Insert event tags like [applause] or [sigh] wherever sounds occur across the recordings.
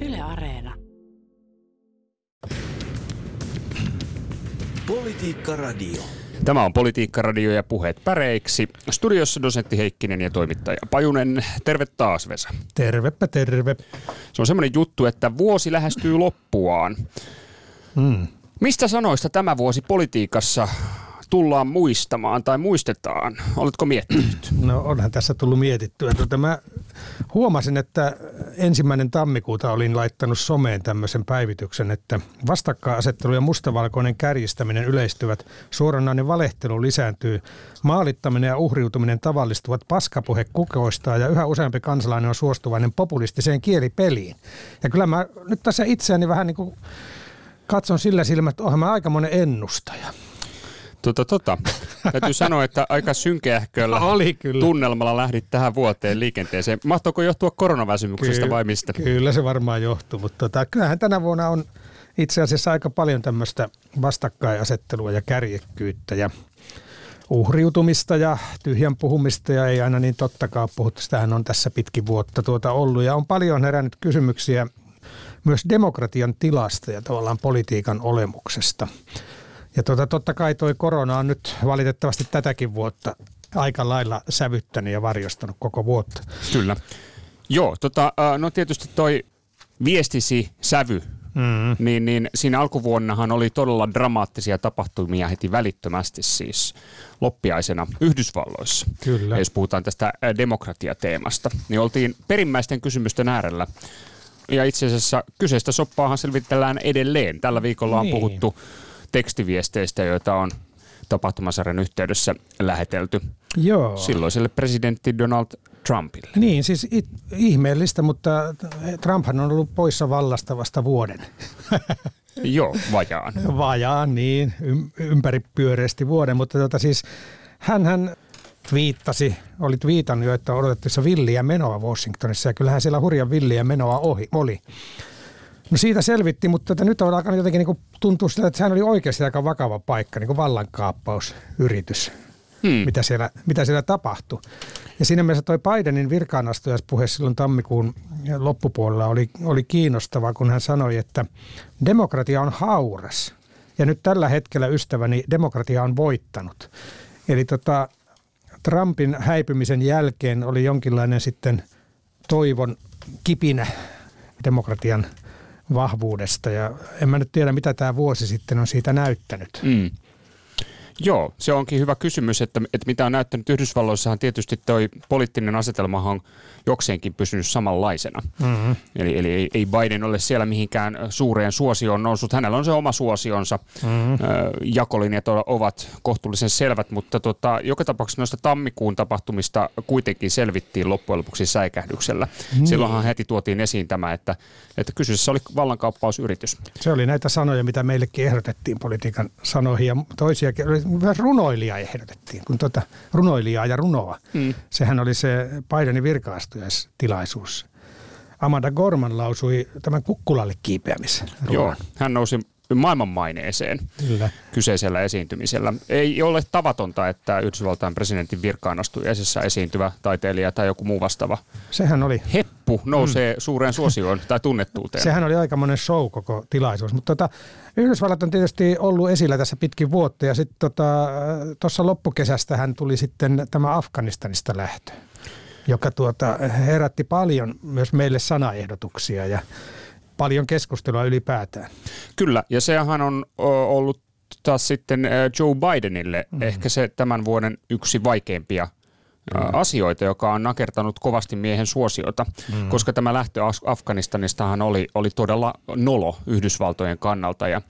Yle Areena. Politiikka Radio. Tämä on Politiikka Radio ja puheet päreiksi. Studiossa dosentti Heikkinen ja toimittaja Pajunen. Terve taas Vesa. Tervepä terve. Se on semmoinen juttu, että vuosi lähestyy loppuaan. Mm. Mistä sanoista tämä vuosi politiikassa tullaan muistamaan tai muistetaan? Oletko miettinyt? No onhan tässä tullut mietittyä. Tuota, mä huomasin, että ensimmäinen tammikuuta olin laittanut someen tämmöisen päivityksen, että vastakkainasettelu ja mustavalkoinen kärjistäminen yleistyvät, suoranainen valehtelu lisääntyy, maalittaminen ja uhriutuminen tavallistuvat, paskapuhe kukoistaa ja yhä useampi kansalainen on suostuvainen populistiseen kielipeliin. Ja kyllä mä nyt tässä itseäni vähän niin kuin katson sillä silmällä, että onhan mä aikamoinen ennustaja. Tota, tota. Täytyy sanoa, että aika synkeähköllä [laughs] Oli kyllä. tunnelmalla lähdit tähän vuoteen liikenteeseen. Mahtoiko johtua koronaväsymyksestä Ky- vai mistä? Kyllä se varmaan johtuu, mutta tota, kyllähän tänä vuonna on itse asiassa aika paljon tämmöistä vastakkainasettelua ja kärjekkyyttä ja uhriutumista ja tyhjän puhumista ja ei aina niin tottakaan puhuttu. Sitähän on tässä pitkin vuotta tuota ollut ja on paljon herännyt kysymyksiä myös demokratian tilasta ja tavallaan politiikan olemuksesta. Ja tuota, totta kai toi korona on nyt valitettavasti tätäkin vuotta aika lailla sävyttänyt ja varjostanut koko vuotta. Kyllä. Joo, tota, no tietysti toi viestisi sävy, Mm. niin, niin siinä alkuvuonnahan oli todella dramaattisia tapahtumia heti välittömästi siis loppiaisena Yhdysvalloissa. Kyllä. Ja jos puhutaan tästä demokratiateemasta, niin oltiin perimmäisten kysymysten äärellä. Ja itse asiassa kyseistä soppaahan selvitellään edelleen. Tällä viikolla on Niin. puhuttu tekstiviesteistä, joita on tapahtumasarjan yhteydessä lähetelty Joo. silloiselle presidentti Donald Trumpille. Niin, siis it, ihmeellistä, mutta Trumphan on ollut poissa vallasta vasta vuoden. [laughs] Joo, vajaan. Vajaan, niin, ym, ympäripyöreästi vuoden, mutta tota siis hän twiittasi, oli twiitannut jo, että odotettavissa villiä menoa Washingtonissa ja kyllähän siellä hurjan villiä menoa ohi, oli. No siitä selvitti, mutta tota, nyt on alkanut jotenkin niin tuntua siltä, että sehän oli oikeasti aika vakava paikka, niin kuin vallankaappausyritys, Hmm. mitä, siellä, mitä siellä tapahtui. Ja siinä mielessä toi Bidenin virkaanastujaispuhe silloin tammikuun loppupuolella oli, oli kiinnostava, kun hän sanoi, että demokratia on hauras. Ja nyt tällä hetkellä ystäväni demokratia on voittanut. Eli tota, Trumpin häipymisen jälkeen oli jonkinlainen sitten toivon kipinä demokratian vahvuudesta. Ja en mä nyt tiedä, mitä tämä vuosi sitten on siitä näyttänyt. Mm. Joo, se onkin hyvä kysymys, että, että mitä on näyttänyt Yhdysvalloissahan tietysti toi poliittinen asetelma on jokseenkin pysynyt samanlaisena. Mm-hmm. Eli, eli ei- ei Biden ole siellä mihinkään suureen suosioon noussut. Hänellä on se oma suosionsa. Mm-hmm. Ö, Jakolinjat ovat kohtuullisen selvät, mutta tota, joka tapauksessa noista tammikuun tapahtumista kuitenkin selvittiin loppujen lopuksi säikähdyksellä. Niin. Silloinhan heti tuotiin esiin tämä, että, että kyseessä oli vallankaappausyritys. Se oli näitä sanoja, mitä meillekin ehdotettiin politiikan sanoihin ja toisia, myös runoilija ehdotettiin, kun tuota, runoilijaa ja runoa. Mm. Sehän oli se Bidenin virkaastujastilaisuus. Amanda Gorman lausui tämän kukkulalle kiipeämisen. Joo, hän nousi maailmanmaineeseen Kyllä. kyseisellä esiintymisellä. Ei ole tavatonta, että Yhdysvaltain presidentin virkaanastujaisessa esiintyvä taiteilija tai joku muu vastaava Sehän oli, heppu nousee mm. suureen suosioon tai tunnettuuteen. sehän oli aikamoinen show koko tilaisuus. Mutta tota, Yhdysvallat on tietysti ollut esillä tässä pitkin vuotta ja sitten tuossa tota, tuossa loppukesästä hän tuli sitten tämä Afganistanista lähtö, joka tuota, herätti paljon myös meille sanaehdotuksia ja paljon keskustelua ylipäätään. Kyllä, ja sehän on ollut taas sitten Joe Bidenille mm. ehkä se tämän vuoden yksi vaikeimpia asioita, joka on nakertanut kovasti miehen suosiota, mm. koska tämä lähtö Af- Afganistanistahan oli, oli todella nolo Yhdysvaltojen kannalta ja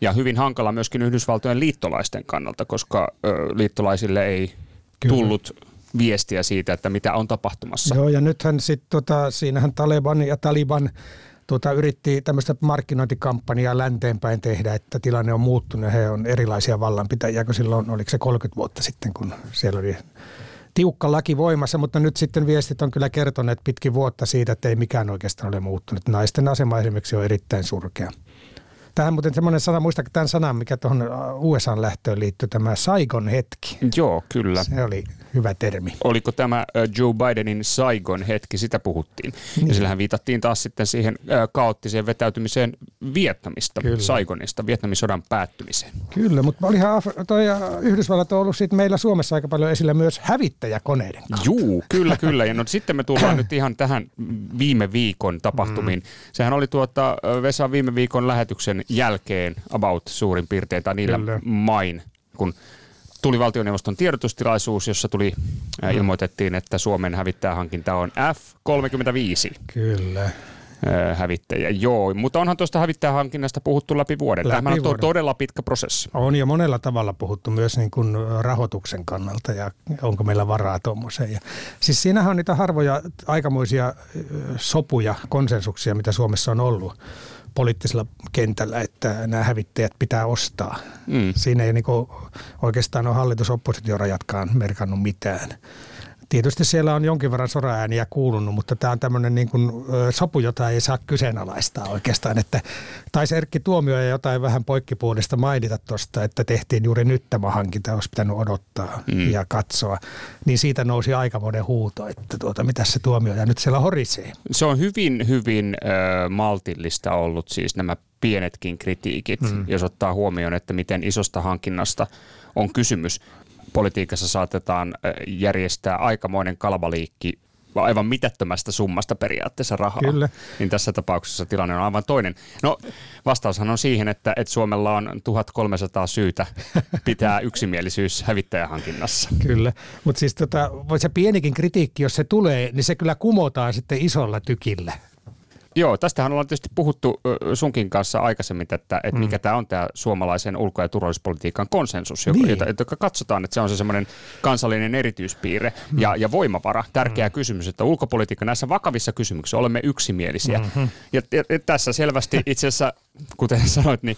ja hyvin hankala myöskin Yhdysvaltojen liittolaisten kannalta, koska ö, liittolaisille ei Kyllä. tullut viestiä siitä, että mitä on tapahtumassa. Joo, ja nythän sitten tota, siinähän Taleban ja Taliban tota, yritti tämmöistä markkinointikampanjaa länteenpäin tehdä, että tilanne on muuttunut ja he on erilaisia vallanpitäjiä kuin silloin, oliko se 30 vuotta sitten, kun siellä oli tiukka laki voimassa, mutta nyt sitten viestit on kyllä kertoneet pitkin vuotta siitä, että ei mikään oikeastaan ole muuttunut. Naisten asema esimerkiksi on erittäin surkea Tähän muuten semmoinen sana, muistatko tämän sanan, mikä tuohon USA lähtöön liittyy, tämä Saigon hetki. Joo, kyllä. Se oli hyvä termi. Oliko tämä Joe Bidenin Saigon hetki, sitä puhuttiin. Niin. Ja sillähän viitattiin taas sitten siihen kaoottiseen vetäytymiseen Vietnamista, Kyllä. Saigonista, Vietnamin sodan päättymiseen. Kyllä, mutta olihan toi Yhdysvallat on ollut sit meillä Suomessa aika paljon esillä myös hävittäjäkoneiden kautta. Juu, kyllä, kyllä. Ja no sitten me tullaan nyt ihan tähän viime viikon tapahtumiin. Mm. Sehän oli tuota Vesa viime viikon lähetyksen jälkeen about suurin piirtein, tai niillä kyllä. main, kun tuli valtioneuvoston tiedotustilaisuus, jossa tuli, mm. ilmoitettiin, että Suomen hävittäjähankinta on F-35. Kyllä hävittäjä. Joo, mutta onhan tuosta hävittäjähankinnasta puhuttu läpi vuoden. Läpi Tämä on vuoden. todella pitkä prosessi. On ja monella tavalla puhuttu myös niin kuin rahoituksen kannalta ja onko meillä varaa tuommoiseen. Ja, siis siinähän on niitä harvoja aikamoisia sopuja, konsensuksia, mitä Suomessa on ollut poliittisella kentällä, että nämä hävittäjät pitää ostaa. Mm. Siinä ei niin oikeastaan ole hallitus-oppositiorajatkaan merkannut mitään. Tietysti siellä on jonkin verran soraääniä kuulunut, mutta tämä on tämmöinen niin kuin sopu, jota ei saa kyseenalaistaa oikeastaan. Että taisi Erkki Tuomio ja jotain vähän poikkipuolista mainita tuosta, että tehtiin juuri nyt tämä hankinta, olisi pitänyt odottaa mm. ja katsoa. Niin siitä nousi aikamoinen huuto, että tuota, mitä se Tuomio ja nyt siellä horisee. Se on hyvin, hyvin äh, maltillista ollut siis nämä pienetkin kritiikit, mm. jos ottaa huomioon, että miten isosta hankinnasta on kysymys politiikassa saatetaan järjestää aikamoinen kalabaliikki aivan mitättömästä summasta periaatteessa rahaa. Kyllä. Niin tässä tapauksessa tilanne on aivan toinen. No vastaushan on siihen, että, että Suomella on 1300 syytä pitää [laughs] yksimielisyys hävittäjähankinnassa. Kyllä, mutta siis tota, se pienikin kritiikki, jos se tulee, niin se kyllä kumotaan sitten isolla tykillä. Joo, tästähän ollaan tietysti puhuttu sunkin kanssa aikaisemmin, että, että mm. mikä tämä on tämä suomalaisen ulko- ja turvallisuuspolitiikan konsensus, joka, niin. jota, jota katsotaan, että se on se semmoinen kansallinen erityispiirre mm. ja, ja voimavara. Tärkeä mm. kysymys, että ulkopolitiikka näissä vakavissa kysymyksissä olemme yksimielisiä. Mm-hmm. Ja, ja, ja tässä selvästi [laughs] itse asiassa, kuten sanoit, niin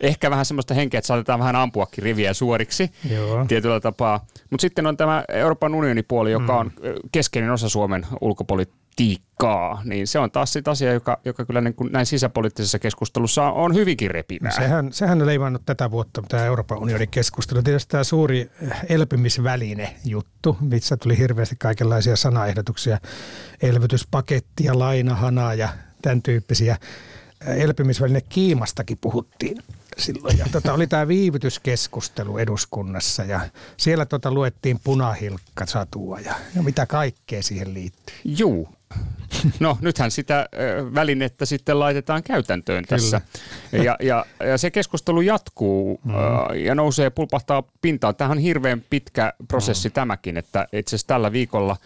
ehkä vähän semmoista henkeä, että saatetaan vähän ampuakin riviä suoriksi Joo. tietyllä tapaa. Mutta sitten on tämä Euroopan unionin puoli, joka mm. on keskeinen osa Suomen ulkopolitiikkaa politiikkaa, niin se on taas sit asia, joka, joka kyllä niin kuin näin sisäpoliittisessa keskustelussa on hyvinkin repivää. No sehän, sehän on leimannut tätä vuotta, tämä Euroopan unionin keskustelu. Tietysti tämä suuri elpymisväline juttu, missä tuli hirveästi kaikenlaisia sanaehdotuksia, elvytyspakettia, lainahanaa ja tämän tyyppisiä. Elpymisväline Kiimastakin puhuttiin silloin. Ja tota, oli tämä viivytyskeskustelu eduskunnassa ja siellä tota luettiin punahilkkasatua ja, ja mitä kaikkea siihen liittyy. Juu, No nythän sitä välinettä sitten laitetaan käytäntöön tässä. Ja, ja, ja se keskustelu jatkuu mm. ja nousee pulpahtaa pintaan. Tämähän on hirveän pitkä prosessi mm. tämäkin, että itse asiassa tällä viikolla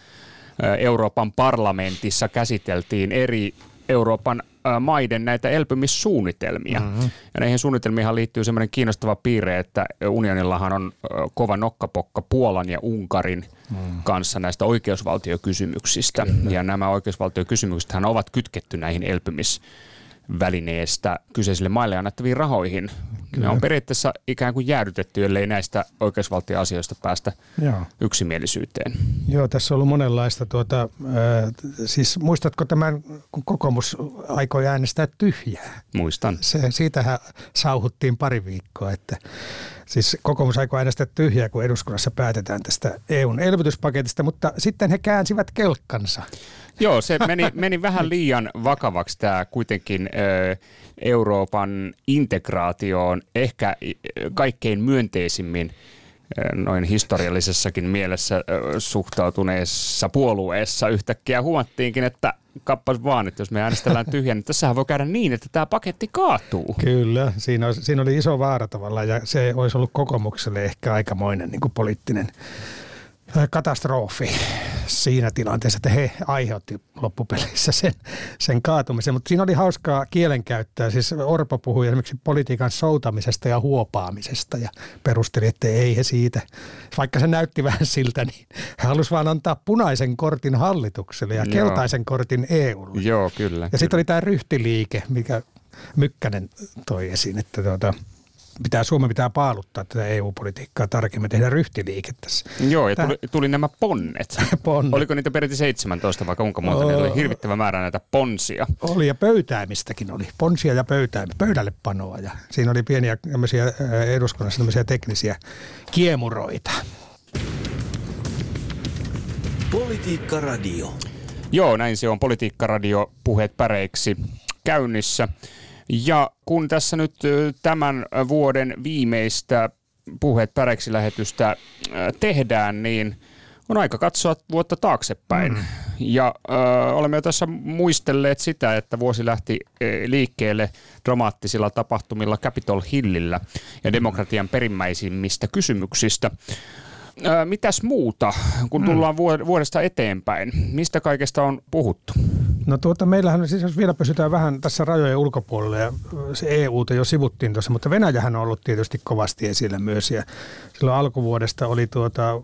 Euroopan parlamentissa käsiteltiin eri Euroopan maiden näitä elpymissuunnitelmia. Mm-hmm. Ja näihin suunnitelmiin liittyy semmoinen kiinnostava piirre, että unionillahan on kova nokkapokka Puolan ja Unkarin mm. kanssa näistä oikeusvaltiokysymyksistä. Kyllä. Ja nämä oikeusvaltiokysymykset ovat kytketty näihin elpymis välineestä kyseisille maille annettaviin rahoihin. Kyllä. Ne on periaatteessa ikään kuin jäädytetty, ellei näistä oikeusvaltioasioista päästä Joo. yksimielisyyteen. Joo, tässä on ollut monenlaista. Tuota, äh, siis muistatko tämän, kun kokoomus aikoi äänestää tyhjää? Muistan. Se, siitähän sauhuttiin pari viikkoa, että Siis kokoomus aikoo äänestää tyhjää, kun eduskunnassa päätetään tästä EUn elvytyspaketista, mutta sitten he käänsivät kelkkansa. Joo, se meni, [laughs] meni vähän liian vakavaksi tämä kuitenkin Euroopan integraatioon ehkä kaikkein myönteisimmin noin historiallisessakin mielessä suhtautuneessa puolueessa yhtäkkiä huomattiinkin, että kappas vaan, että jos me äänestellään [laughs] tyhjän, niin tässähän voi käydä niin, että tämä paketti kaatuu. Kyllä, siinä, olisi, siinä oli iso vaara tavallaan ja se olisi ollut kokoomukselle ehkä aikamoinen niin kuin poliittinen katastrofi siinä tilanteessa, että he aiheutti loppupelissä sen, sen kaatumisen. Mutta siinä oli hauskaa kielenkäyttöä. Siis Orpo puhui esimerkiksi politiikan soutamisesta ja huopaamisesta ja perusteli, että ei he siitä. Vaikka se näytti vähän siltä, niin he halusivat vaan antaa punaisen kortin hallitukselle ja Joo. keltaisen kortin EUlle. Joo, kyllä. Ja sitten oli tämä ryhtiliike, mikä Mykkänen toi esiin, että tuota, pitää, Suomen pitää paaluttaa tätä EU-politiikkaa tarkemmin, tehdä ryhtiliike tässä. Joo, ja tuli, tuli nämä ponnet. [laughs] ponnet. Oliko niitä peräti 17 vai kuinka monta? Oh. oli hirvittävä määrä näitä ponsia. Oli ja pöytäämistäkin oli. Ponsia ja pöytää, pöydälle panoa. Ja siinä oli pieniä eduskunnassa teknisiä kiemuroita. Politiikka Radio. Joo, näin se on. Politiikka Radio puheet päreiksi käynnissä. Ja kun tässä nyt tämän vuoden viimeistä puheet päreiksi lähetystä tehdään, niin on aika katsoa vuotta taaksepäin. Mm. Ja ö, olemme jo tässä muistelleet sitä, että vuosi lähti liikkeelle dramaattisilla tapahtumilla Capitol Hillillä ja demokratian perimmäisimmistä kysymyksistä. Ö, mitäs muuta, kun mm. tullaan vuodesta eteenpäin? Mistä kaikesta on puhuttu? No tuota, meillähän siis jos vielä pysytään vähän tässä rajojen ulkopuolella ja se EU jo sivuttiin tuossa, mutta Venäjähän on ollut tietysti kovasti esillä myös ja silloin alkuvuodesta oli tuota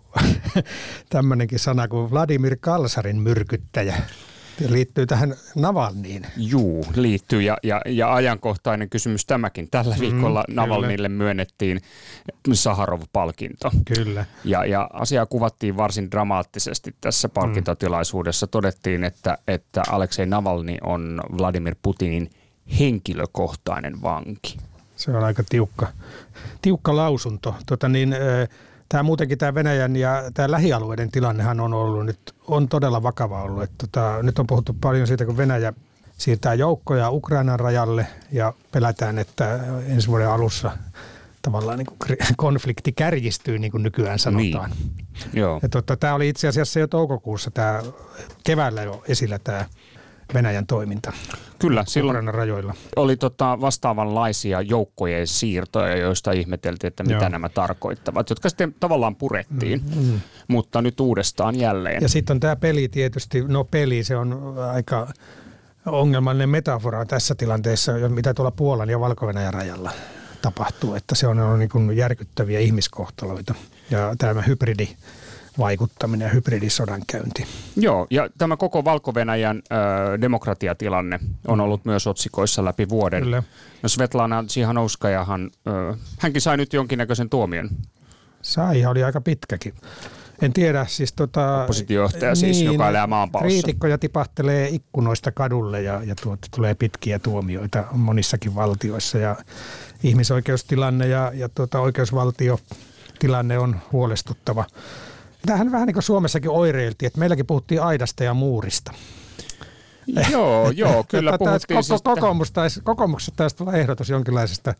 [laughs] tämmöinenkin sana kuin Vladimir Kalsarin myrkyttäjä liittyy tähän Navalniin. Juu, liittyy ja, ja, ja ajankohtainen kysymys tämäkin. Tällä mm, viikolla mm, Navalnille myönnettiin Saharov-palkinto. Kyllä. Ja, ja asiaa kuvattiin varsin dramaattisesti tässä palkintotilaisuudessa. Todettiin, että, että Aleksei Navalni on Vladimir Putinin henkilökohtainen vanki. Se on aika tiukka, tiukka lausunto. Tota niin, tämä muutenkin tämä Venäjän ja tämä lähialueiden tilannehan on ollut nyt, on todella vakava ollut. Että tota, nyt on puhuttu paljon siitä, kun Venäjä siirtää joukkoja Ukrainan rajalle ja pelätään, että ensi vuoden alussa tavallaan niin kuin konflikti kärjistyy, niin kuin nykyään sanotaan. Niin. Joo. Ja tota, tämä oli itse asiassa jo toukokuussa, tämä keväällä jo esillä tämä Venäjän toiminta. Kyllä, silloin rajoilla. oli tota vastaavanlaisia joukkojen siirtoja, joista ihmeteltiin, että mitä Joo. nämä tarkoittavat, jotka sitten tavallaan purettiin, mm, mm. mutta nyt uudestaan jälleen. Ja sitten on tämä peli tietysti, no peli se on aika ongelmallinen metafora tässä tilanteessa, mitä tuolla Puolan ja valko rajalla tapahtuu, että se on, on niin järkyttäviä ihmiskohtaloita. Ja tämä hybridi vaikuttaminen ja hybridisodankäynti. Joo, ja tämä koko Valko-Venäjän ö, demokratiatilanne on ollut myös otsikoissa läpi vuoden. Kyllä. No Svetlana Tsihanouskajahan, ö, hänkin sai nyt jonkinnäköisen tuomion. Sai, oli aika pitkäkin. En tiedä, siis tota... Oppositiojohtaja siis, niin, joka elää maanpaossa. Kriitikkoja tipahtelee ikkunoista kadulle ja, ja tuota, tulee pitkiä tuomioita monissakin valtioissa ja ihmisoikeustilanne ja, ja tuota, oikeusvaltiotilanne on huolestuttava. Tämähän vähän niin kuin Suomessakin oireiltiin, että meilläkin puhuttiin aidasta ja muurista. Joo, joo, [laughs] kyllä puhuttiin. Koko, siis kokoomus taisi, kokoomuksessa taisi tulla ehdotus jonkinlaisesta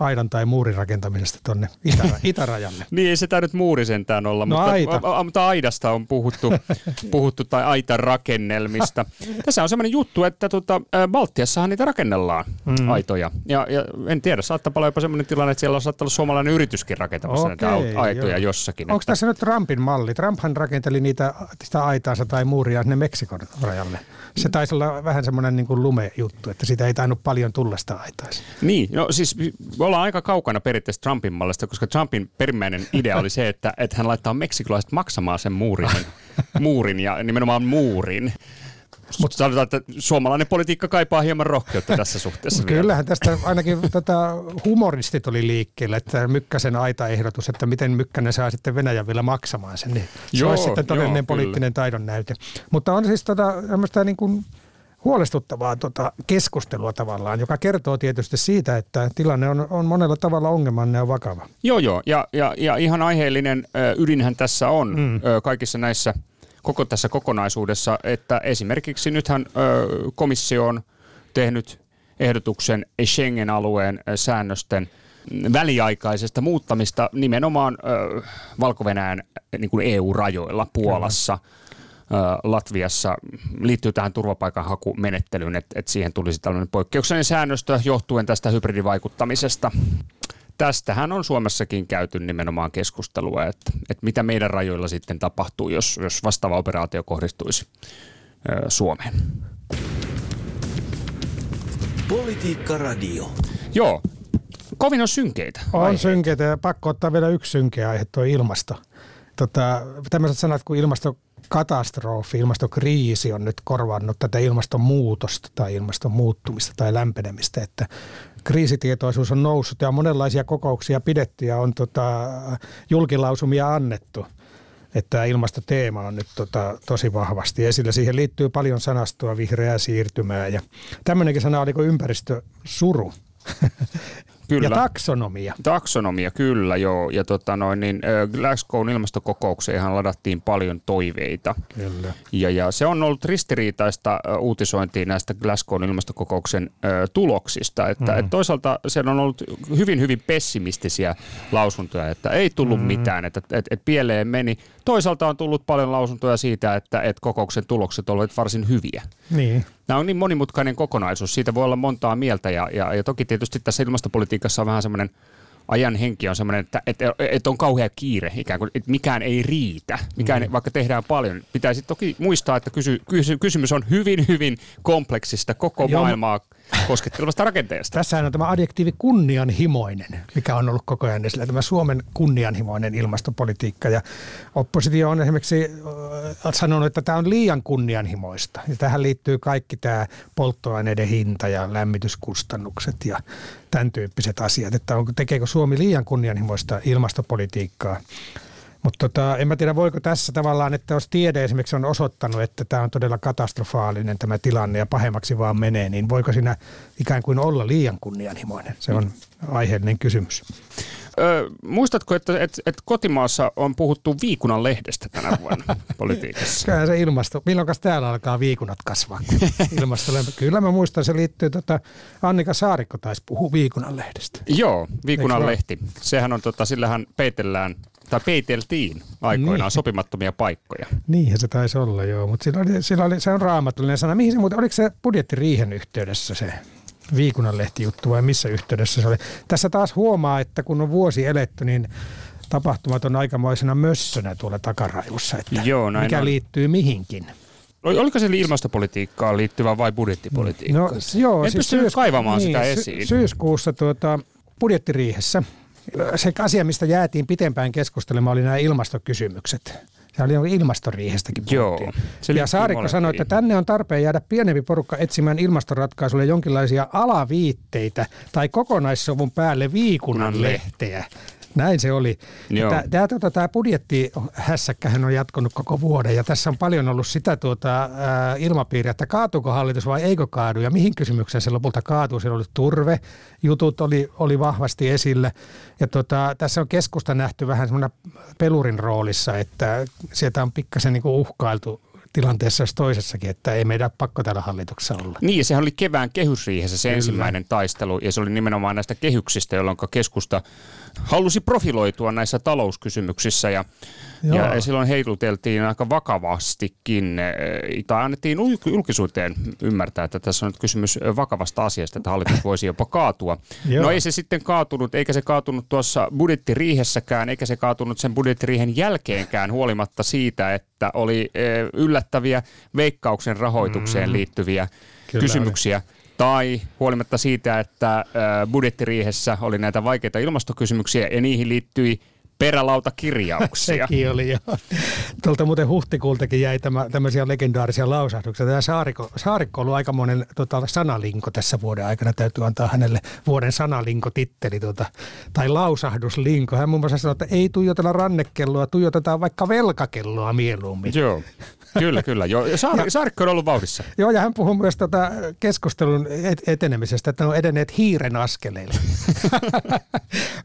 aidan tai muurin rakentamisesta tuonne itä, [laughs] itärajalle. niin ei se nyt muuri sentään olla, no mutta, aita. A, mutta aidasta on puhuttu, [laughs] puhuttu tai aitan rakennelmista. Tässä on sellainen juttu, että tota, Baltiassahan niitä rakennellaan mm. aitoja. Ja, ja en tiedä, saattaa olla jopa sellainen tilanne, että siellä on saattaa olla suomalainen yrityskin rakentamassa okay, näitä aitoja joo. jossakin. Onko että... tässä nyt Trumpin malli? Trumphan rakenteli niitä sitä aitaansa tai muuria ne Meksikon rajalle. Se taisi olla vähän semmoinen niin kuin lumejuttu, että sitä ei tainnut paljon tulla sitä aitaisi. Niin, no siis ollaan aika kaukana periaatteessa Trumpin mallista, koska Trumpin perimmäinen idea oli se, että, että hän laittaa meksikolaiset maksamaan sen muurin, muurin ja nimenomaan muurin. Mutta sanotaan, että suomalainen politiikka kaipaa hieman rohkeutta tässä suhteessa. Kyllähän tästä ainakin tätä humoristit oli liikkeelle, että Mykkäsen aita-ehdotus, että miten Mykkänen saa sitten Venäjän vielä maksamaan sen, niin se joo, olisi sitten todellinen joo, poliittinen taidon näyte. Mutta on siis tota, niin kuin huolestuttavaa tota keskustelua tavallaan, joka kertoo tietysti siitä, että tilanne on, on monella tavalla ongelmallinen ja vakava. Joo, joo. Ja, ja, ja ihan aiheellinen ydinhän tässä on mm. kaikissa näissä koko tässä kokonaisuudessa, että esimerkiksi nythän komissio on tehnyt ehdotuksen Schengen-alueen säännösten väliaikaisesta muuttamista nimenomaan Valko-Venäjän niin kuin EU-rajoilla Puolassa. Kyllä Latviassa liittyy tähän turvapaikanhakumenettelyyn, että, että siihen tulisi tällainen poikkeuksellinen säännöstö johtuen tästä hybridivaikuttamisesta. Tästähän on Suomessakin käyty nimenomaan keskustelua, että, että mitä meidän rajoilla sitten tapahtuu, jos, jos vastaava operaatio kohdistuisi Suomeen. Politiikka Radio. Joo, kovin on synkeitä. On aiheita. synkeitä ja pakko ottaa vielä yksi synkeä aihe, tuo ilmasto. Tota, tämmöiset sanat kuin ilmasto ilmastokatastrofi, ilmastokriisi on nyt korvannut tätä ilmastonmuutosta tai ilmaston muuttumista tai lämpenemistä, että kriisitietoisuus on noussut ja on monenlaisia kokouksia pidetty ja on tota, julkilausumia annettu – että ilmastoteema on nyt tota, tosi vahvasti esillä. Siihen liittyy paljon sanastoa, vihreää siirtymää ja tämmöinenkin sana oli kuin ympäristösuru. [laughs] Kyllä. Ja taksonomia. Taksonomia, kyllä joo. Ja tota noin, niin, Glasgown ilmastokokoukseenhan ladattiin paljon toiveita. Kyllä. Ja, ja se on ollut ristiriitaista uutisointia näistä Glasgown ilmastokokouksen ö, tuloksista. Että, mm. et toisaalta siellä on ollut hyvin, hyvin pessimistisiä lausuntoja, että ei tullut mm. mitään, että et, et pieleen meni. Toisaalta on tullut paljon lausuntoja siitä, että et kokouksen tulokset olivat varsin hyviä. Niin. Nämä on niin monimutkainen kokonaisuus, siitä voi olla montaa mieltä ja, ja, ja toki tietysti tässä ilmastopolitiikassa on vähän semmoinen ajan henki on semmoinen, että, että, että on kauhea kiire, ikään kuin, että mikään ei riitä, mikään, mm. vaikka tehdään paljon. Pitäisi toki muistaa, että kysy, kysy, kysymys on hyvin, hyvin kompleksista koko Joo. maailmaa koskettelevasta rakenteesta. Tässähän on tämä adjektiivi kunnianhimoinen, mikä on ollut koko ajan esillä, tämä Suomen kunnianhimoinen ilmastopolitiikka. Ja oppositio on esimerkiksi äh, sanonut, että tämä on liian kunnianhimoista. Ja tähän liittyy kaikki tämä polttoaineiden hinta ja lämmityskustannukset ja tämän tyyppiset asiat, että tekeekö Suomi liian kunnianhimoista ilmastopolitiikkaa. Mutta tota, en mä tiedä, voiko tässä tavallaan, että jos tiede esimerkiksi on osoittanut, että tämä on todella katastrofaalinen tämä tilanne ja pahemmaksi vaan menee, niin voiko siinä ikään kuin olla liian kunnianhimoinen? Se on aiheellinen kysymys. Ö, muistatko, että et, et kotimaassa on puhuttu viikunan lehdestä tänä vuonna [laughs] politiikassa? Kyllä se ilmasto. Milloin täällä alkaa viikunat kasvaa? [laughs] Kyllä mä muistan, se liittyy, tota, Annika Saarikko taisi puhua viikunan lehdestä. Joo, viikunan lehti. Sehän on, tota, sillähän peitellään tai peiteltiin aikoinaan niin. sopimattomia paikkoja. Niinhän se taisi olla, joo. Mutta sillä oli, sillä oli, se on raamatullinen sana. Mihin se muuten, oliko se budjettiriihen yhteydessä se viikunnanlehti-juttu vai missä yhteydessä se oli? Tässä taas huomaa, että kun on vuosi eletty, niin tapahtumat on aikamoisena mössönä tuolla takaraivussa, että Joo, näin mikä on. liittyy mihinkin. Oliko se ilmastopolitiikkaan liittyvä vai budjettipolitiikkaan? No, joo, en siis pystynyt kaivamaan niin, sitä esiin. Syyskuussa tuota, budjettiriihessä se asia, mistä jäätiin pitempään keskustelemaan, oli nämä ilmastokysymykset. Se oli ilmastoriihestäkin Joo, ja Saarikko sanoi, että tänne on tarpeen jäädä pienempi porukka etsimään ilmastoratkaisulle jonkinlaisia alaviitteitä tai kokonaissovun päälle viikunnan lehteä. Näin se oli. Tämä, tuota, tämä budjettihässäkkähän on jatkunut koko vuoden ja tässä on paljon ollut sitä tuota, ilmapiiriä, että kaatuuko hallitus vai eikö kaadu ja mihin kysymykseen se lopulta kaatuu. Siellä oli turve, jutut oli, oli vahvasti esillä ja tuota, tässä on keskusta nähty vähän semmoinen pelurin roolissa, että sieltä on pikkasen niin uhkailtu tilanteessa jos toisessakin, että ei meidän pakko täällä hallituksessa olla. Niin, sehän oli kevään kehysriihessä se Kyllä. ensimmäinen taistelu, ja se oli nimenomaan näistä kehyksistä, jolloin keskusta halusi profiloitua näissä talouskysymyksissä, ja Joo. Ja silloin heiluteltiin aika vakavastikin, eh, tai annettiin julkisuuteen ymmärtää, että tässä on nyt kysymys vakavasta asiasta, että hallitus voisi jopa kaatua. Joo. No ei se sitten kaatunut, eikä se kaatunut tuossa budjettiriihessäkään, eikä se kaatunut sen budjettiriihen jälkeenkään, huolimatta siitä, että oli eh, yllättäviä veikkauksen rahoitukseen mm. liittyviä Kyllä kysymyksiä. Oli. Tai huolimatta siitä, että budjettiriihessä oli näitä vaikeita ilmastokysymyksiä ja niihin liittyi perälautakirjauksia. [laughs] Sekin oli jo. Tuolta muuten huhtikuultakin jäi tämä, tämmöisiä legendaarisia lausahduksia. Tämä Saarikko, Saarikko on ollut aikamoinen tota, sanalinko tässä vuoden aikana. Täytyy antaa hänelle vuoden sanalinko-titteli tota, tai lausahduslinko. Hän muun muassa sanoi, että ei tuijotella rannekelloa, tuijotetaan vaikka velkakelloa mieluummin. Joo. Kyllä, kyllä. Joo. Saar- Saarikko on ollut vauhdissa. Joo, ja hän puhuu myös tota keskustelun etenemisestä, että ne on edenneet hiiren askeleille.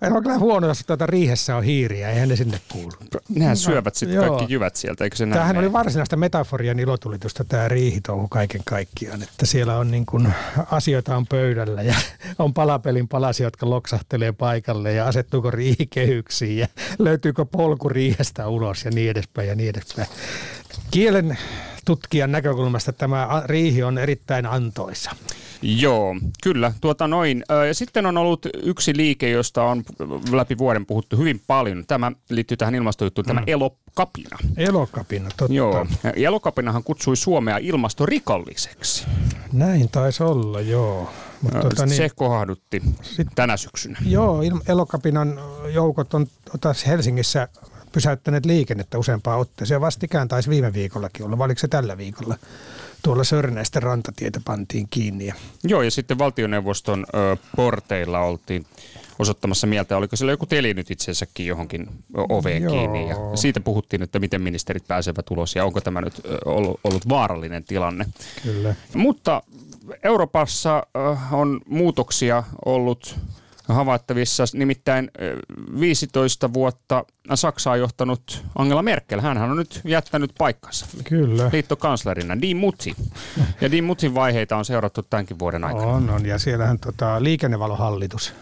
[laughs] on kyllä huono, jos tuota riihessä on hiiriä, eihän ne sinne kuulu. Nehän no, syövät sitten kaikki jyvät sieltä, eikö se näin Tämähän oli varsinaista metaforian ilotulitusta tämä riihitouhu kaiken kaikkiaan, että siellä on niin kuin, asioita on pöydällä ja on palapelin palasia, jotka loksahtelee paikalle ja asettuuko riihikehyksiin ja löytyykö polku riihestä ulos ja niin edespäin ja niin edespäin. Kielen tutkijan näkökulmasta tämä riihi on erittäin antoisa. Joo, kyllä. Tuota noin. Ja sitten on ollut yksi liike, josta on läpi vuoden puhuttu hyvin paljon. Tämä liittyy tähän ilmastojuttuun, tämä mm. elokapina. Elokapina, totta. Joo. Elokapinahan kutsui Suomea ilmastorikolliseksi. Näin taisi olla, joo. Mutta tuota, niin, se kohdutti sit, tänä syksynä. Joo, Elokapinan joukot on taas Helsingissä pysäyttäneet liikennettä useampaan otteeseen. Vastikään taisi viime viikollakin olla, vai oliko se tällä viikolla? Tuolla Sörnäisten rantatietä pantiin kiinni. Joo, ja sitten valtioneuvoston ö, porteilla oltiin osoittamassa mieltä, oliko siellä joku teli nyt itse asiassakin johonkin oveen Joo. kiinni. Ja siitä puhuttiin, että miten ministerit pääsevät ulos ja onko tämä nyt ollut, ollut vaarallinen tilanne. Kyllä. Mutta Euroopassa on muutoksia ollut havaittavissa. Nimittäin 15 vuotta Saksaa johtanut Angela Merkel. Hän on nyt jättänyt paikkansa Kyllä. liittokanslerina. Di Mutti. Ja Di Mutin vaiheita on seurattu tämänkin vuoden aikana. On, on. Ja siellähän tota, liikennevalohallitus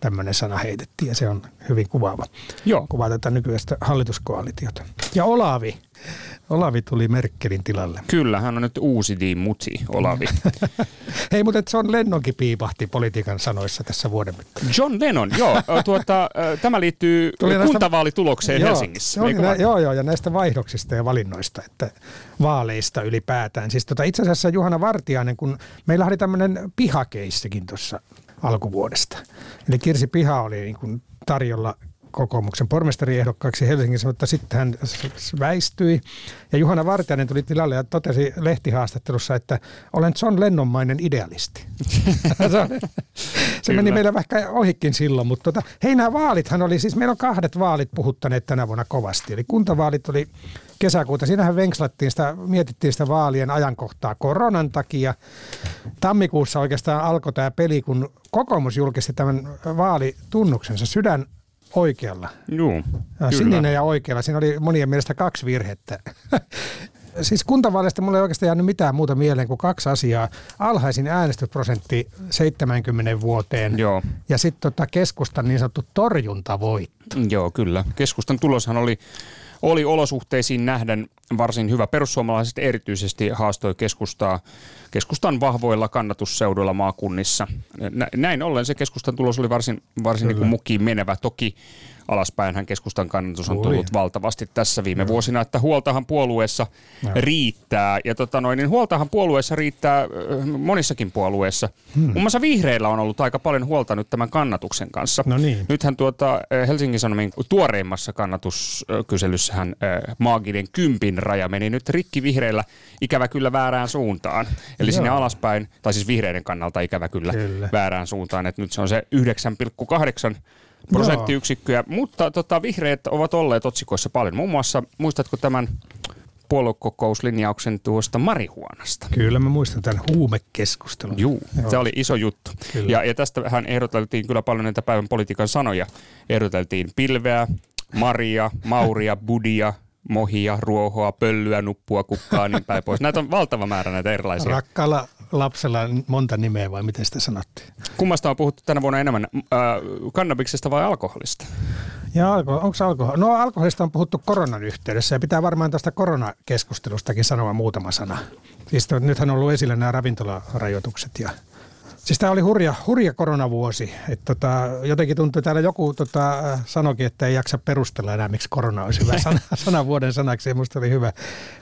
tämmöinen sana heitettiin ja se on hyvin kuvaava. Joo. Kuvaa tätä nykyistä hallituskoalitiota. Ja Olavi. Olavi tuli Merkelin tilalle. Kyllä, hän on nyt uusi Di Muti, Olavi. [laughs] Hei, mutta John Lennonkin piipahti politiikan sanoissa tässä vuoden mittaan. John Lennon, joo. [laughs] Tuota, tämä liittyy tuli kuntavaalitulokseen näistä, Helsingissä. Joo, nä, joo, joo, ja näistä vaihdoksista ja valinnoista, että vaaleista ylipäätään. Siis tota, itse asiassa Juhana Vartiainen, kun meillä oli tämmöinen pihakeissakin tuossa alkuvuodesta. Eli Kirsi Piha oli niin kuin tarjolla kokoomuksen pormestariehdokkaaksi Helsingissä, mutta sitten hän väistyi. Ja Juhana Vartijainen tuli tilalle ja totesi lehtihaastattelussa, että olen John Lennonmainen idealisti. [laughs] se meni meillä vähän ohikin silloin, mutta tota, hei nämä vaalithan oli, siis meillä on kahdet vaalit puhuttaneet tänä vuonna kovasti. Eli kuntavaalit oli kesäkuuta. Siinähän venkslattiin sitä, mietittiin sitä vaalien ajankohtaa koronan takia. Tammikuussa oikeastaan alkoi tämä peli, kun kokoomus julkisti tämän vaalitunnuksensa sydän oikealla. Joo, Sininen ja oikealla. Siinä oli monien mielestä kaksi virhettä. [laughs] siis kuntavaaleista mulla ei oikeastaan jäänyt mitään muuta mieleen kuin kaksi asiaa. Alhaisin äänestysprosentti 70 vuoteen Joo. ja sitten tota keskustan niin sanottu torjuntavoitto. Joo, kyllä. Keskustan tuloshan oli oli olosuhteisiin nähden varsin hyvä. Perussuomalaiset erityisesti haastoi keskustaa keskustan vahvoilla kannatusseuduilla maakunnissa. Näin ollen se keskustan tulos oli varsin, varsin niin kuin mukiin menevä. Toki alaspäinhän keskustan kannatus on tullut Ui. valtavasti tässä viime no. vuosina, että huoltahan puolueessa no. riittää. Ja tota noin, niin huoltahan puolueessa riittää monissakin puolueissa. Hmm. Muun muassa vihreillä on ollut aika paljon huolta nyt tämän kannatuksen kanssa. No niin. Nythän tuota Helsingin Sanomin tuoreimmassa kannatuskyselyssähän maaginen kympin raja meni nyt rikki vihreillä ikävä kyllä väärään suuntaan. Eli Joo. sinne alaspäin, tai siis vihreiden kannalta ikävä kyllä, kyllä. väärään suuntaan, että nyt se on se 9,8 prosenttiyksikköjä, mutta tota, vihreät ovat olleet otsikoissa paljon. Muun muassa, muistatko tämän puoluekokouslinjauksen tuosta marihuonasta. Kyllä mä muistan tämän huumekeskustelun. Juu, Joo. se oli iso juttu. Ja, ja tästä hän ehdoteltiin kyllä paljon näitä päivän politiikan sanoja. Ehdoteltiin pilveä, Maria, Mauria, Budia, mohia, ruohoa, pöllyä, nuppua, kukkaa, niin päin pois. Näitä on valtava määrä näitä erilaisia. Rakkaalla lapsella monta nimeä vai miten sitä sanottiin? Kummasta on puhuttu tänä vuonna enemmän, äh, kannabiksesta vai alkoholista? Ja alko, onko alkohol? No alkoholista on puhuttu koronan yhteydessä ja pitää varmaan tästä koronakeskustelustakin sanoa muutama sana. Siis nythän on ollut esillä nämä ravintolarajoitukset ja Siis tämä oli hurja, hurja koronavuosi. Et tota, jotenkin tuntui, täällä joku tota, sanoikin, että ei jaksa perustella enää, miksi korona olisi hyvä sana, [laughs] sana vuoden sanaksi, ja musta oli hyvä.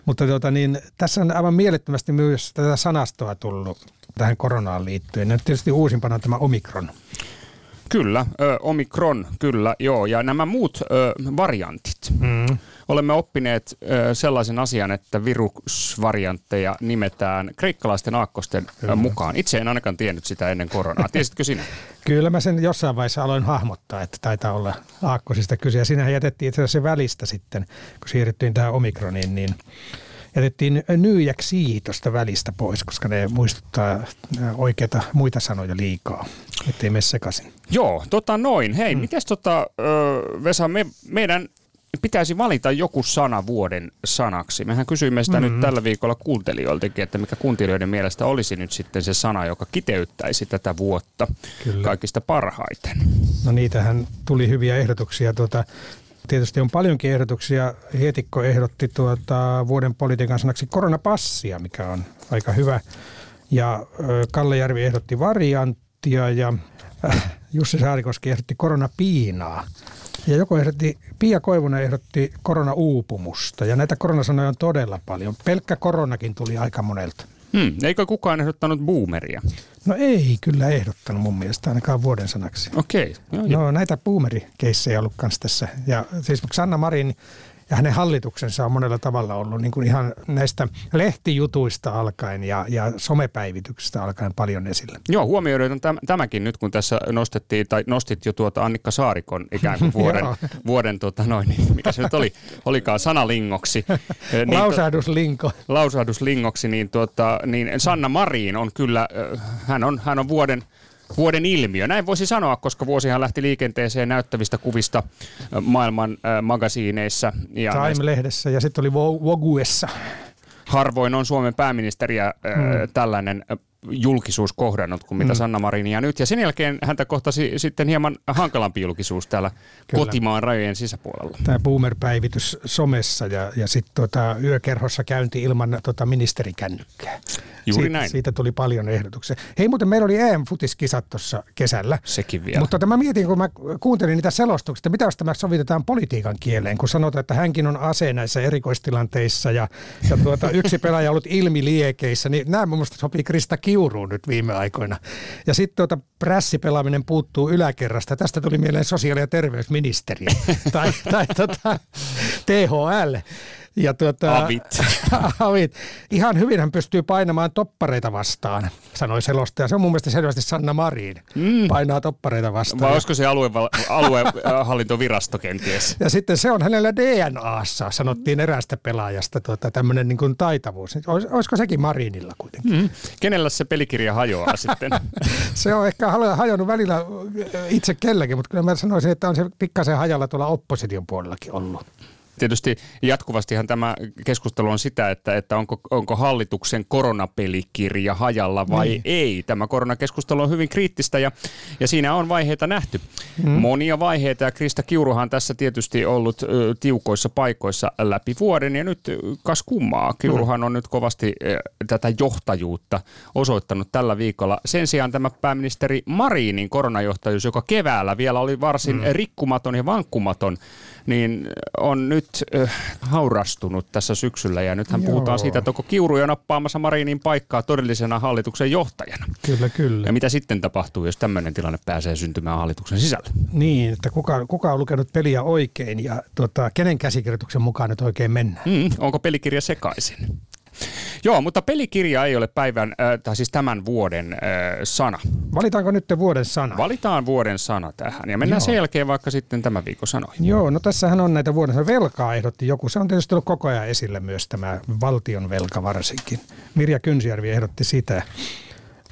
Mutta tota, niin, tässä on aivan mielettömästi myös tätä sanastoa tullut tähän koronaan liittyen. Nyt tietysti uusimpana on tämä Omikron. Kyllä, ö, Omikron, kyllä, joo. Ja nämä muut ö, variantit. Mm. Olemme oppineet ö, sellaisen asian, että virusvariantteja nimetään kreikkalaisten aakkosten Kyllä. mukaan. Itse en ainakaan tiennyt sitä ennen koronaa. Tiesitkö sinä? [laughs] Kyllä mä sen jossain vaiheessa aloin hahmottaa, että taitaa olla aakkosista kyse. Ja sinähän jätettiin itse asiassa se välistä sitten, kun siirryttiin tähän Omikroniin, niin jätettiin nyyjäksi tuosta välistä pois, koska ne muistuttaa oikeita muita sanoja liikaa, ettei mene sekaisin. Joo, tota noin. Hei, hmm. mites tota, Vesa, me, meidän pitäisi valita joku sana vuoden sanaksi. Mehän kysyimme sitä mm-hmm. nyt tällä viikolla kuuntelijoiltakin, että mikä kuuntelijoiden mielestä olisi nyt sitten se sana, joka kiteyttäisi tätä vuotta Kyllä. kaikista parhaiten. No niitähän tuli hyviä ehdotuksia. Tuota, tietysti on paljonkin ehdotuksia. Hietikko ehdotti tuota, vuoden politiikan sanaksi koronapassia, mikä on aika hyvä. Ja Kalle Järvi ehdotti varianttia ja äh, Jussi Saarikoski ehdotti koronapiinaa. Ja joku ehdotti, Pia Koivunen ehdotti koronauupumusta ja näitä koronasanoja on todella paljon. Pelkkä koronakin tuli aika monelta. Hmm. Eikö kukaan ehdottanut boomeria? No ei kyllä ehdottanut mun mielestä ainakaan vuoden sanaksi. Okei. Okay. No, no näitä boomerikeissejä ollut kanssa tässä. Ja siis Sanna Marin ja hänen hallituksensa on monella tavalla ollut niin kuin ihan näistä lehtijutuista alkaen ja, ja somepäivityksistä alkaen paljon esillä. Joo, huomioidaan täm, tämäkin nyt, kun tässä nostettiin, tai nostit jo tuota Annikka Saarikon ikään kuin [laughs] vuoden, vuoden tuota noin, niin mikä se nyt oli, olikaan sanalingoksi. [laughs] niin, lausahduslinko. Lausahduslingoksi, niin, tuota, niin Sanna Marin on kyllä, hän on, hän on vuoden – vuoden ilmiö. Näin voisi sanoa, koska vuosihan lähti liikenteeseen näyttävistä kuvista maailman äh, magasiineissa. Ja Time-lehdessä ja sitten oli Voguessa. Harvoin on Suomen pääministeriä äh, hmm. tällainen julkisuus kohdannut kuin mitä mm. Sanna Marinia nyt. Ja sen jälkeen häntä kohtasi sitten hieman hankalampi julkisuus täällä Kyllä. kotimaan rajojen sisäpuolella. Tämä boomer-päivitys somessa ja, ja sitten tuota, yökerhossa käynti ilman tuota ministerikännykkää. Juuri siitä, näin. Siitä tuli paljon ehdotuksia. Hei muuten meillä oli EM-futiskisat tuossa kesällä. Sekin vielä. Mutta tota, mä mietin, kun mä kuuntelin niitä selostuksia, että mitä jos tämä sovitetaan politiikan kieleen, kun sanotaan, että hänkin on ase näissä erikoistilanteissa ja, ja tuota, [laughs] yksi pelaaja on ollut ilmiliekeissä, niin nämä mun mielestä sopii Krista Kiuruun nyt viime aikoina. Ja sitten tuota, prässipelaaminen puuttuu yläkerrasta. Tästä tuli mieleen sosiaali- ja terveysministeriö [laughs] tai, tai tota, THL. Ja tuota, avit. [laughs] avit. Ihan hyvin hän pystyy painamaan toppareita vastaan, sanoi selostaja. Se on mun mielestä selvästi Sanna Marin. Mm. Painaa toppareita vastaan. Vai olisiko se alue, [laughs] aluehallintovirasto kenties? Ja sitten se on hänellä DNAssa, sanottiin eräästä pelaajasta tuota, tämmöinen niin kuin taitavuus. Olis, olisiko sekin Marinilla kuitenkin? Mm. Kenellä se pelikirja hajoaa [laughs] sitten? se on ehkä hajonnut välillä itse kelläkin, mutta kyllä mä sanoisin, että on se pikkasen hajalla tuolla opposition puolellakin ollut tietysti jatkuvastihan tämä keskustelu on sitä, että, että onko, onko hallituksen koronapelikirja hajalla vai niin. ei. Tämä koronakeskustelu on hyvin kriittistä ja, ja siinä on vaiheita nähty. Mm. Monia vaiheita ja Krista Kiuruhan tässä tietysti ollut ö, tiukoissa paikoissa läpi vuoden ja nyt kas kummaa. Kiuruhan on nyt kovasti ö, tätä johtajuutta osoittanut tällä viikolla. Sen sijaan tämä pääministeri Marinin koronajohtajuus, joka keväällä vielä oli varsin mm. rikkumaton ja vankkumaton, niin on nyt äh, haurastunut tässä syksyllä ja nythän Joo. puhutaan siitä, että onko Kiuru jo nappaamassa Marinin paikkaa todellisena hallituksen johtajana. Kyllä, kyllä. Ja mitä sitten tapahtuu, jos tämmöinen tilanne pääsee syntymään hallituksen sisällä? Niin, että kuka, kuka on lukenut peliä oikein ja tota, kenen käsikirjoituksen mukaan nyt oikein mennään? Mm, onko pelikirja sekaisin? Joo, mutta pelikirja ei ole päivän, äh, tai siis tämän vuoden äh, sana. Valitaanko nyt vuoden sana? Valitaan vuoden sana tähän ja mennään Joo. sen jälkeen vaikka sitten tämän viikon sanoihin. Joo, no tässähän on näitä vuoden sana. Velkaa ehdotti joku. Se on tietysti ollut koko ajan esillä myös tämä valtion velka varsinkin. Mirja Kynsijärvi ehdotti sitä.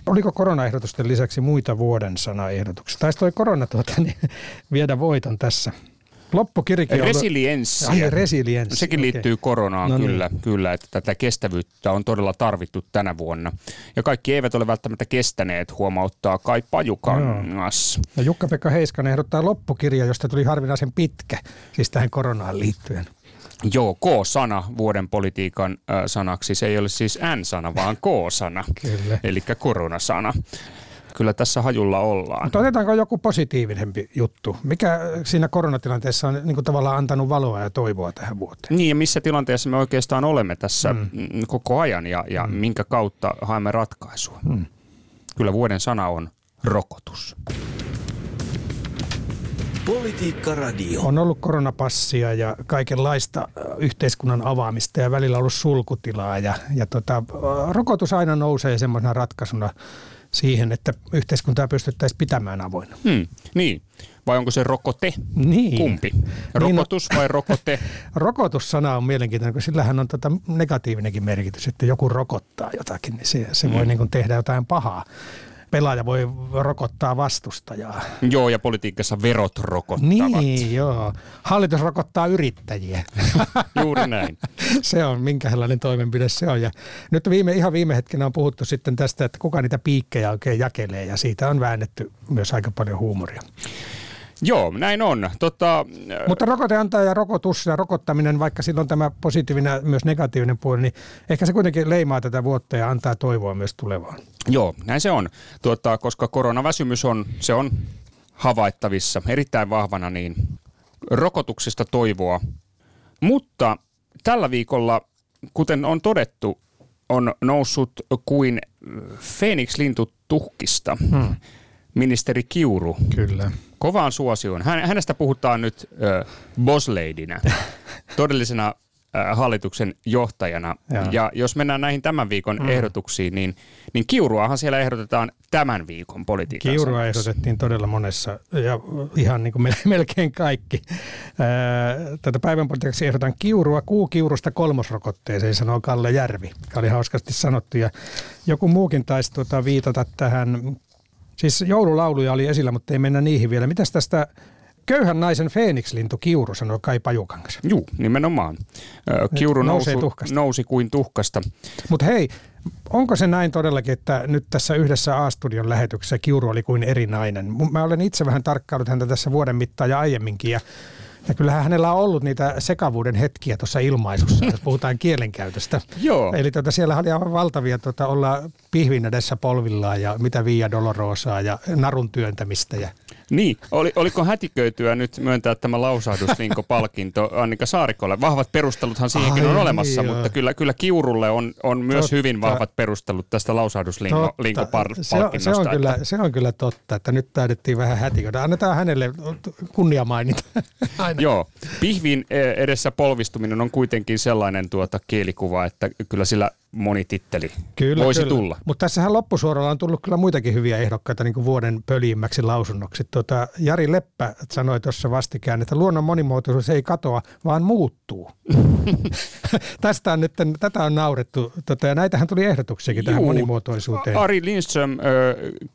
Oliko koronaehdotusten lisäksi muita vuoden sanaehdotuksia? Taisi toi korona tuota, niin, viedä voiton tässä. Loppukirjakin on... Resilienssi. Ai, resilienssi. Sekin okay. liittyy koronaan no niin. kyllä, niin. kyllä, että tätä kestävyyttä on todella tarvittu tänä vuonna. Ja kaikki eivät ole välttämättä kestäneet, huomauttaa Kai Pajukangas. No, Jukka-Pekka Heiskanen ehdottaa loppukirja, josta tuli harvinaisen pitkä, siis tähän koronaan liittyen. Joo, K-sana vuoden politiikan äh, sanaksi. Se ei ole siis N-sana, vaan K-sana, eli koronasana kyllä tässä hajulla ollaan. Mutta otetaanko joku positiivisempi juttu? Mikä siinä koronatilanteessa on niin kuin tavallaan antanut valoa ja toivoa tähän vuoteen? Niin ja missä tilanteessa me oikeastaan olemme tässä mm. koko ajan ja, ja mm. minkä kautta haemme ratkaisua? Mm. Kyllä vuoden sana on rokotus. Politiikka Radio. On ollut koronapassia ja kaikenlaista yhteiskunnan avaamista ja välillä ollut sulkutilaa ja, ja tota, rokotus aina nousee semmoisena ratkaisuna siihen, että yhteiskuntaa pystyttäisiin pitämään avoinna. Hmm, niin. Vai onko se rokote? Niin. Kumpi? Rokotus niin, no, vai rokote? [laughs] Rokotussana on mielenkiintoinen, kun sillähän on tota negatiivinenkin merkitys, että joku rokottaa jotakin, niin se, se hmm. voi niin kuin tehdä jotain pahaa pelaaja voi rokottaa vastustajaa. Joo, ja politiikassa verot rokottavat. Niin, joo. Hallitus rokottaa yrittäjiä. [laughs] Juuri näin. [laughs] se on, minkälainen toimenpide se on. Ja nyt viime, ihan viime hetkenä on puhuttu sitten tästä, että kuka niitä piikkejä oikein jakelee, ja siitä on väännetty myös aika paljon huumoria. Joo, näin on. Tota, Mutta rokote antaa ja rokotus ja rokottaminen, vaikka silloin tämä positiivinen myös negatiivinen puoli, niin ehkä se kuitenkin leimaa tätä vuotta ja antaa toivoa myös tulevaan. Joo, näin se on. Tuota, koska koronaväsymys on, se on havaittavissa erittäin vahvana, niin rokotuksesta toivoa. Mutta tällä viikolla, kuten on todettu, on noussut kuin Phoenix-lintu tuhkista. Hmm. Ministeri Kiuru. Kyllä. Kovaan suosioon. Hänestä puhutaan nyt äh, bossleidinä, [laughs] todellisena äh, hallituksen johtajana. Ja. ja jos mennään näihin tämän viikon hmm. ehdotuksiin, niin, niin Kiuruahan siellä ehdotetaan tämän viikon politiikan Kiurua ehdotettiin todella monessa ja ihan niin kuin [laughs] melkein kaikki. Tätä päivän politiikaksi ehdotan Kiurua kuukiurusta kolmosrokotteeseen, sanoo Kalle Järvi, joka oli hauskasti sanottu. Ja joku muukin taisi tuota viitata tähän Siis joululauluja oli esillä, mutta ei mennä niihin vielä. Mitäs tästä köyhän naisen Phoenix-lintu Kiuru sanoi Kai Pajukangas? Juu, nimenomaan. Kiuru nousi, nousi kuin tuhkasta. Mutta hei, onko se näin todellakin, että nyt tässä yhdessä A-studion lähetyksessä Kiuru oli kuin eri nainen? Mä olen itse vähän tarkkaillut häntä tässä vuoden mittaan ja aiemminkin ja ja kyllähän hänellä on ollut niitä sekavuuden hetkiä tuossa ilmaisussa, jos puhutaan kielenkäytöstä. [laughs] Joo. Eli tuota, siellä oli aivan valtavia tuota, olla pihvin edessä polvillaan ja mitä Via Dolorosaa ja narun työntämistä. Ja... Niin, Oli, oliko hätiköityä nyt myöntää tämä lausahduslinko-palkinto [laughs] Annika Saarikolle? Vahvat perusteluthan siihenkin Ai, on olemassa, niin, mutta kyllä, kyllä Kiurulle on, on myös totta. hyvin vahvat perustelut tästä lausahduslinko-palkinnosta. Se, on, se, on kyllä, se on kyllä totta, että nyt taidettiin vähän hätiköidä. Annetaan hänelle kunnia mainita. [laughs] Aina. Joo, pihvin e, edessä polvistuminen on kuitenkin sellainen tuota kielikuva, että kyllä sillä moni titteli kyllä, voisi kyllä. tulla. Mutta tässähän loppusuoralla on tullut kyllä muitakin hyviä ehdokkaita niin kuin vuoden pöljimmäksi lausunnoksi. Tuota, Jari Leppä sanoi tuossa vastikään, että luonnon monimuotoisuus ei katoa, vaan muuttuu. [laughs] Tästä on nyt, tätä on naurettu, tota, ja näitähän tuli ehdotuksiakin tähän Juu, monimuotoisuuteen. Ari Lindström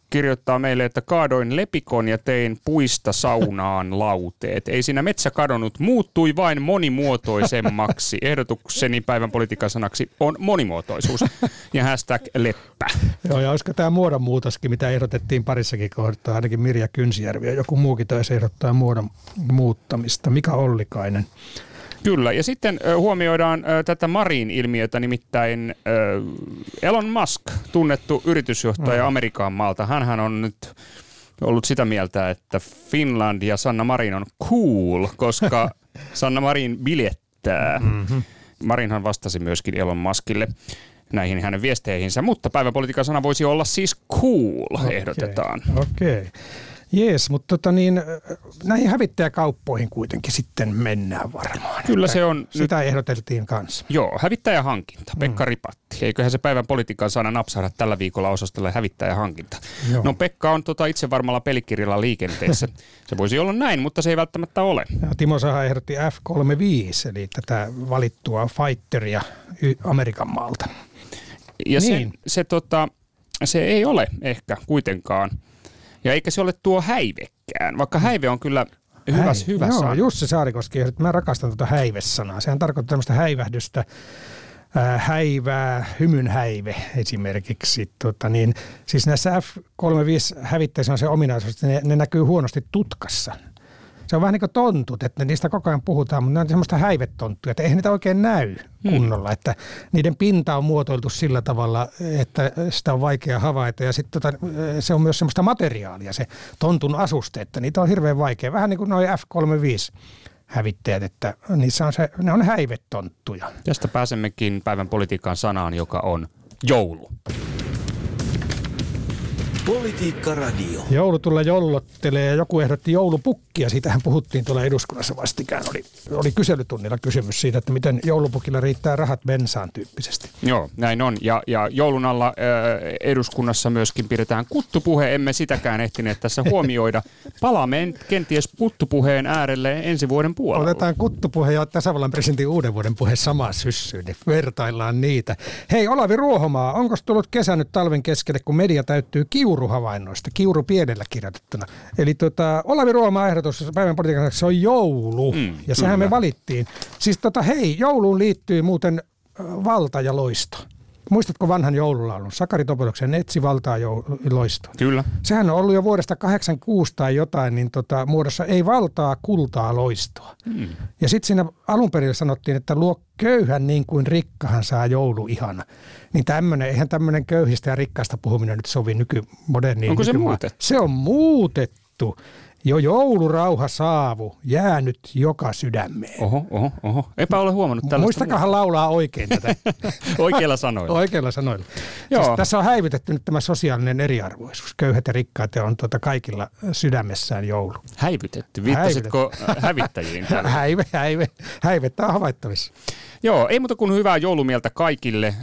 kirjoittaa meille, että kaadoin lepikon ja tein puista saunaan lauteet. Ei siinä metsä kadonnut, muuttui vain monimuotoisemmaksi. [laughs] Ehdotukseni päivän politiikan sanaksi on monimuotoisuus ja hashtag leppä. Joo, ja olisiko tämä muodonmuutoskin, mitä ehdotettiin parissakin kohtaa, ainakin Mirja Kynsijärvi ja joku muukin taisi ehdottaa muodon muuttamista. Mika Ollikainen. Kyllä, ja sitten huomioidaan tätä Marin-ilmiötä, nimittäin Elon Musk, tunnettu yritysjohtaja mm. Amerikan maalta. Hänhän on nyt ollut sitä mieltä, että Finland ja Sanna Marin on cool, koska [laughs] Sanna Marin biljettää. Mm-hmm. Marinhan vastasi myöskin Elon Muskille näihin hänen viesteihinsä, mutta päiväpolitiikan sana voisi olla siis cool, okay. ehdotetaan. Okei. Okay. Jees, mutta tota niin, näihin hävittäjäkauppoihin kuitenkin sitten mennään varmaan. Kyllä se on. Sitä nyt... ehdoteltiin kanssa. Joo, hävittäjähankinta. Pekka mm. Ripatti. Eiköhän se päivän politiikan sana napsahda tällä viikolla osastolle hävittäjähankinta. Joo. No Pekka on tota itse varmalla pelikirjalla liikenteessä. [laughs] se voisi olla näin, mutta se ei välttämättä ole. Ja Timo Saha ehdotti F-35, eli tätä valittua fighteria Amerikan maalta. Ja niin. se, se, tota, se ei ole ehkä kuitenkaan – ja eikä se ole tuo häivekään, vaikka häive on kyllä hyvä, Häi, hyvä joo, sana. Jussi Saarikoski, että mä rakastan tuota häivesanaa. Sehän tarkoittaa tämmöistä häivähdystä, äh, häivää, hymyn häive esimerkiksi. Tota niin, siis näissä F-35 hävittäissä on se ominaisuus, että ne, ne näkyy huonosti tutkassa se on vähän niin kuin tontut, että niistä koko ajan puhutaan, mutta ne on semmoista häivetonttuja, että eihän niitä oikein näy hmm. kunnolla, että niiden pinta on muotoiltu sillä tavalla, että sitä on vaikea havaita ja sitten tota, se on myös semmoista materiaalia, se tontun asuste, että niitä on hirveän vaikea, vähän niin kuin noin F-35 hävittäjät, että niissä on se, ne on häivetonttuja. Tästä pääsemmekin päivän politiikan sanaan, joka on joulu. Politiikka Radio. Joulu tulla jouluttelee ja joku ehdotti joulupukkia. Siitähän puhuttiin tuolla eduskunnassa vastikään. Oli, oli kyselytunnilla kysymys siitä, että miten joulupukilla riittää rahat bensaan tyyppisesti. Joo, näin on. Ja, ja joulun alla äh, eduskunnassa myöskin pidetään kuttupuhe. Emme sitäkään ehtineet tässä huomioida. Palaamme kenties kuttupuheen äärelle ensi vuoden puolella. Otetaan kuttupuhe ja tasavallan presidentin uuden vuoden puhe samaan syssyyn. Niin vertaillaan niitä. Hei Olavi Ruohomaa, onko tullut kesä nyt talven keskelle, kun media täyttyy kiuru kiuruhavainnoista, kiuru pienellä kirjoitettuna. Eli tota, Olavi Ruomaa ehdotus päivän politiikan se on joulu, mm, ja sehän kyllä. me valittiin. Siis tota, hei, jouluun liittyy muuten valta ja loisto. Muistatko vanhan joululaulun? Sakari Topoloksen Etsi valtaa jo loistoa. Kyllä. Sehän on ollut jo vuodesta 86 tai jotain, niin tota, muodossa ei valtaa, kultaa, loistoa. Hmm. Ja sitten siinä alun perin sanottiin, että luo köyhän niin kuin rikkahan saa joulu ihana. Niin tämmönen, eihän tämmöinen köyhistä ja rikkaasta puhuminen nyt sovi nykymoderniin. Onko se muutettu? Se on muutettu. Jo joulurauha saavu, jäänyt joka sydämeen. Oho, oho, oho. Epä ole huomannut tällaista. Muistakahan laulaa oikein tätä. [laughs] Oikeilla sanoilla. Oikeilla sanoilla. Joo. Siis tässä on häivytetty nyt tämä sosiaalinen eriarvoisuus. Köyhät ja rikkaat on tuota kaikilla sydämessään joulu. Häivytetty. Viittasitko hävittäjiin? tällä? [laughs] Häive, häive, häivettä on havaittavissa. Joo, ei muuta kuin hyvää joulumieltä kaikille äh,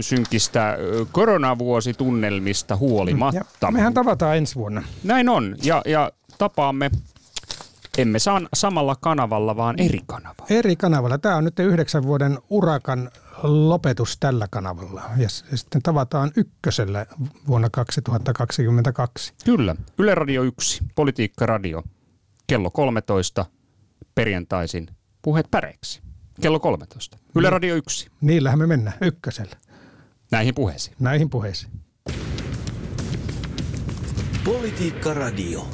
synkistä äh, koronavuositunnelmista huolimatta. Ja mehän tavataan ensi vuonna. Näin on, ja, ja tapaamme emme saa samalla kanavalla, vaan eri kanavalla. Eri kanavalla. Tämä on nyt yhdeksän vuoden urakan lopetus tällä kanavalla. Ja sitten tavataan ykkösellä vuonna 2022. Kyllä, Yle Radio 1, Politiikka Radio, kello 13, perjantaisin Puheet päreiksi, kello 13. Yle Radio 1, Niillähän me mennään ykkösellä. näihin puheisiin. Näihin puheisiin. Politiikka Radio.